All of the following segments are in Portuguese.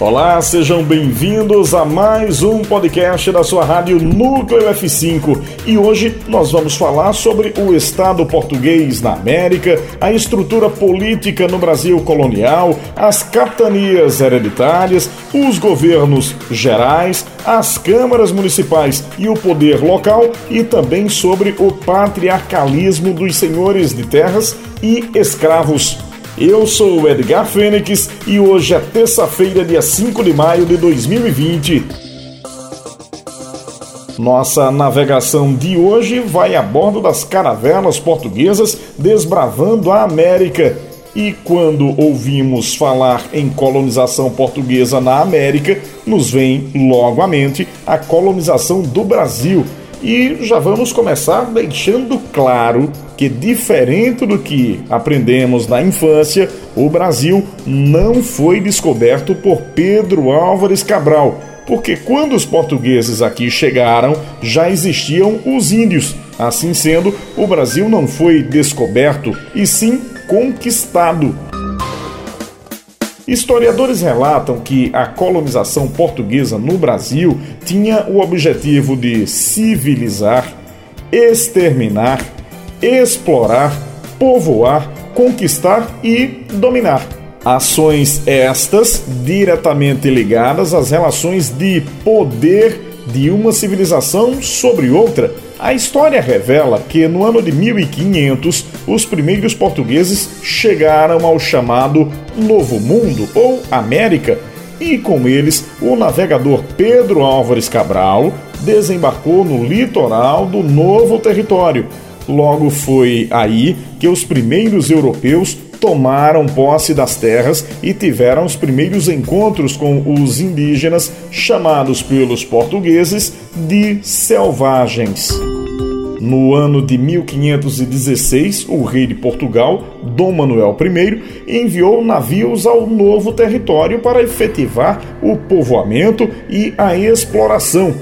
Olá, sejam bem-vindos a mais um podcast da sua rádio Núcleo F5 e hoje nós vamos falar sobre o Estado português na América, a estrutura política no Brasil colonial, as capitanias hereditárias, os governos gerais, as câmaras municipais e o poder local e também sobre o patriarcalismo dos senhores de terras e escravos. Eu sou o Edgar Fênix e hoje é terça-feira, dia 5 de maio de 2020. Nossa navegação de hoje vai a bordo das caravelas portuguesas desbravando a América. E quando ouvimos falar em colonização portuguesa na América, nos vem logo à mente a colonização do Brasil e já vamos começar deixando claro que, diferente do que aprendemos na infância, o Brasil não foi descoberto por Pedro Álvares Cabral, porque quando os portugueses aqui chegaram já existiam os índios. Assim sendo, o Brasil não foi descoberto e sim conquistado. Historiadores relatam que a colonização portuguesa no Brasil tinha o objetivo de civilizar, exterminar, explorar, povoar, conquistar e dominar. Ações estas diretamente ligadas às relações de poder de uma civilização sobre outra a história revela que no ano de 1500 os primeiros portugueses chegaram ao chamado Novo Mundo ou América e com eles o navegador Pedro Álvares Cabral desembarcou no litoral do novo território. Logo foi aí que os primeiros europeus tomaram posse das terras e tiveram os primeiros encontros com os indígenas, chamados pelos portugueses de selvagens. No ano de 1516, o rei de Portugal, Dom Manuel I, enviou navios ao novo território para efetivar o povoamento e a exploração.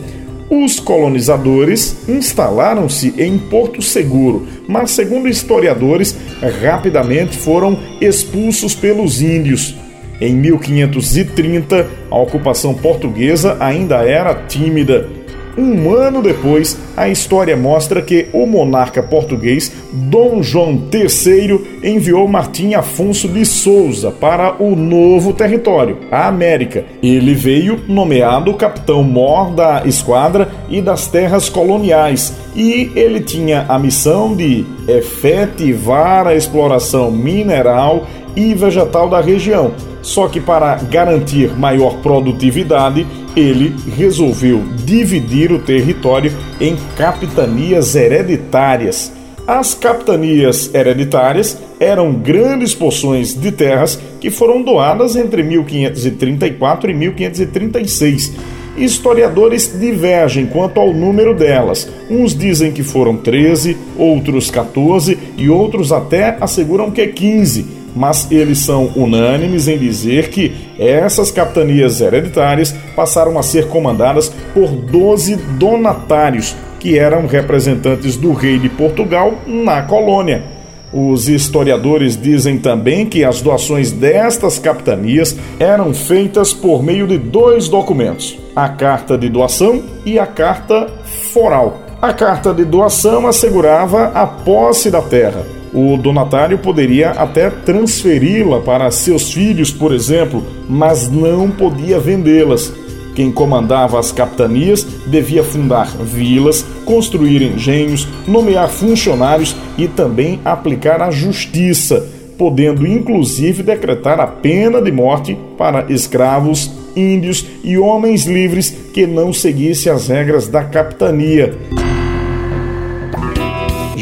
Os colonizadores instalaram-se em Porto Seguro, mas, segundo historiadores, rapidamente foram expulsos pelos índios. Em 1530, a ocupação portuguesa ainda era tímida um ano depois, a história mostra que o monarca português Dom João III enviou Martim Afonso de Souza para o novo território, a América. Ele veio nomeado capitão-mor da esquadra e das terras coloniais, e ele tinha a missão de efetivar a exploração mineral e vegetal da região. Só que para garantir maior produtividade, ele resolveu dividir o território em capitanias hereditárias. As capitanias hereditárias eram grandes porções de terras que foram doadas entre 1534 e 1536. Historiadores divergem quanto ao número delas. Uns dizem que foram 13, outros 14 e outros até asseguram que 15 mas eles são unânimes em dizer que essas capitanias hereditárias passaram a ser comandadas por 12 donatários, que eram representantes do rei de Portugal na colônia. Os historiadores dizem também que as doações destas capitanias eram feitas por meio de dois documentos: a carta de doação e a carta foral. A carta de doação assegurava a posse da terra, o donatário poderia até transferi-la para seus filhos, por exemplo, mas não podia vendê-las. Quem comandava as capitanias devia fundar vilas, construir engenhos, nomear funcionários e também aplicar a justiça, podendo inclusive decretar a pena de morte para escravos, índios e homens livres que não seguissem as regras da capitania.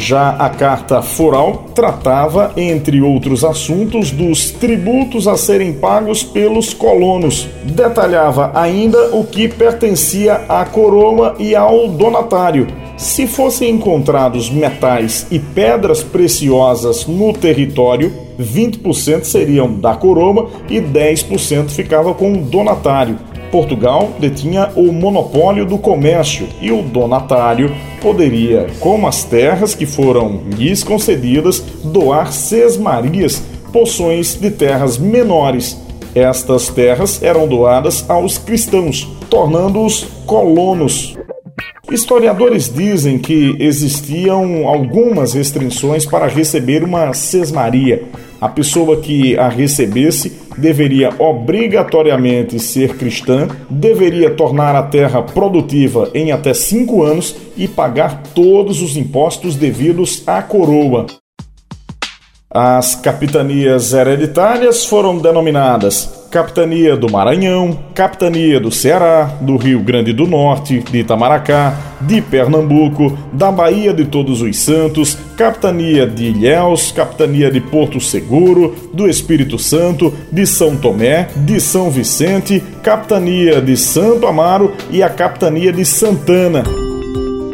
Já a carta foral tratava, entre outros assuntos, dos tributos a serem pagos pelos colonos. Detalhava ainda o que pertencia à coroa e ao donatário. Se fossem encontrados metais e pedras preciosas no território, 20% seriam da coroa e 10% ficava com o donatário. Portugal detinha o monopólio do comércio e o donatário poderia, como as terras que foram lhes concedidas, doar sesmarias, porções de terras menores. Estas terras eram doadas aos cristãos, tornando-os colonos. Historiadores dizem que existiam algumas restrições para receber uma sesmaria. A pessoa que a recebesse deveria obrigatoriamente ser cristã, deveria tornar a terra produtiva em até cinco anos e pagar todos os impostos devidos à coroa. As capitanias hereditárias foram denominadas Capitania do Maranhão, Capitania do Ceará, do Rio Grande do Norte, de Itamaracá, de Pernambuco, da Bahia de Todos os Santos, Capitania de Ilhéus, Capitania de Porto Seguro, do Espírito Santo, de São Tomé, de São Vicente, Capitania de Santo Amaro e a Capitania de Santana.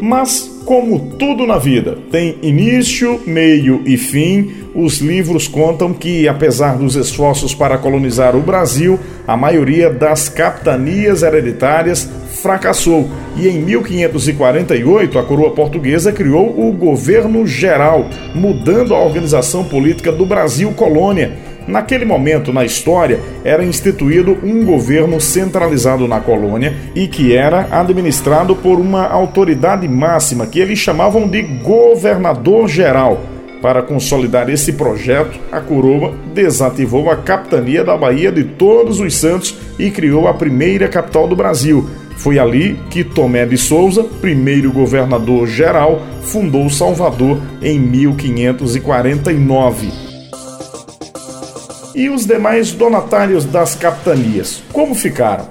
Mas como tudo na vida tem início, meio e fim, os livros contam que, apesar dos esforços para colonizar o Brasil, a maioria das capitanias hereditárias fracassou. E em 1548 a coroa portuguesa criou o governo geral, mudando a organização política do Brasil colônia Naquele momento na história, era instituído um governo centralizado na colônia e que era administrado por uma autoridade máxima que eles chamavam de governador-geral. Para consolidar esse projeto, a coroa desativou a capitania da Bahia de Todos os Santos e criou a primeira capital do Brasil. Foi ali que Tomé de Souza, primeiro governador geral, fundou Salvador em 1549. E os demais donatários das capitanias, como ficaram?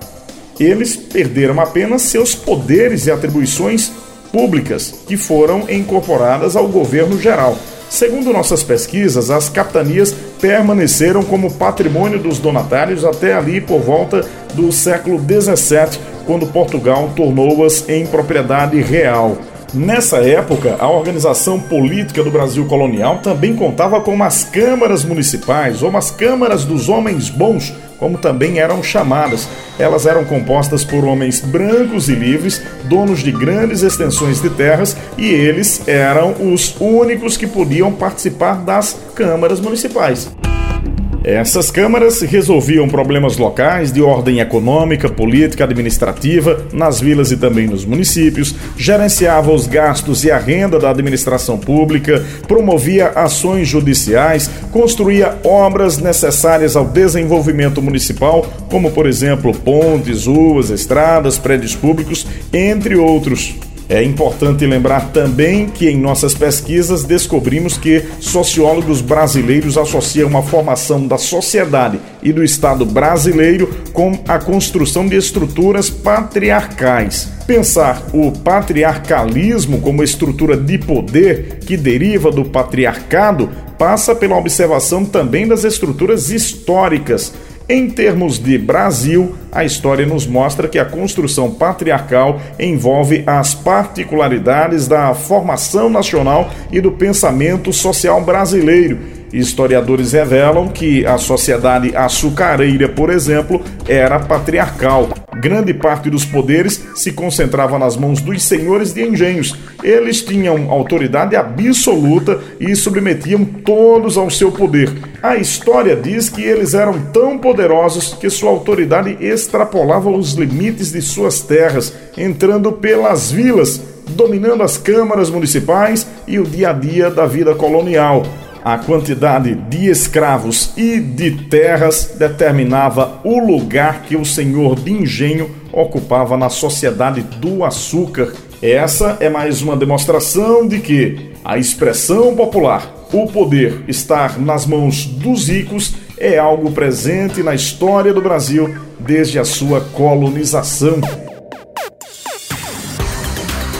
Eles perderam apenas seus poderes e atribuições públicas, que foram incorporadas ao governo geral. Segundo nossas pesquisas, as capitanias permaneceram como patrimônio dos donatários até ali por volta do século XVII, quando Portugal tornou-as em propriedade real. Nessa época, a organização política do Brasil colonial também contava com umas câmaras municipais, ou umas câmaras dos homens bons, como também eram chamadas. Elas eram compostas por homens brancos e livres, donos de grandes extensões de terras, e eles eram os únicos que podiam participar das câmaras municipais. Essas câmaras resolviam problemas locais de ordem econômica, política, administrativa, nas vilas e também nos municípios, gerenciava os gastos e a renda da administração pública, promovia ações judiciais, construía obras necessárias ao desenvolvimento municipal, como por exemplo pontes, ruas, estradas, prédios públicos, entre outros. É importante lembrar também que em nossas pesquisas descobrimos que sociólogos brasileiros associam a formação da sociedade e do Estado brasileiro com a construção de estruturas patriarcais. Pensar o patriarcalismo como estrutura de poder que deriva do patriarcado passa pela observação também das estruturas históricas em termos de Brasil, a história nos mostra que a construção patriarcal envolve as particularidades da formação nacional e do pensamento social brasileiro. Historiadores revelam que a sociedade açucareira, por exemplo, era patriarcal grande parte dos poderes se concentrava nas mãos dos senhores de engenhos. Eles tinham autoridade absoluta e submetiam todos ao seu poder. A história diz que eles eram tão poderosos que sua autoridade extrapolava os limites de suas terras, entrando pelas vilas, dominando as câmaras municipais e o dia a dia da vida colonial. A quantidade de escravos e de terras determinava o lugar que o senhor de engenho ocupava na sociedade do açúcar. Essa é mais uma demonstração de que a expressão popular, o poder estar nas mãos dos ricos, é algo presente na história do Brasil desde a sua colonização.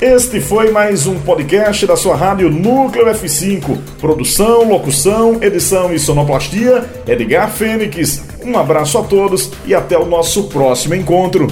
Este foi mais um podcast da sua rádio Núcleo F5. Produção, locução, edição e sonoplastia, Edgar Fênix. Um abraço a todos e até o nosso próximo encontro.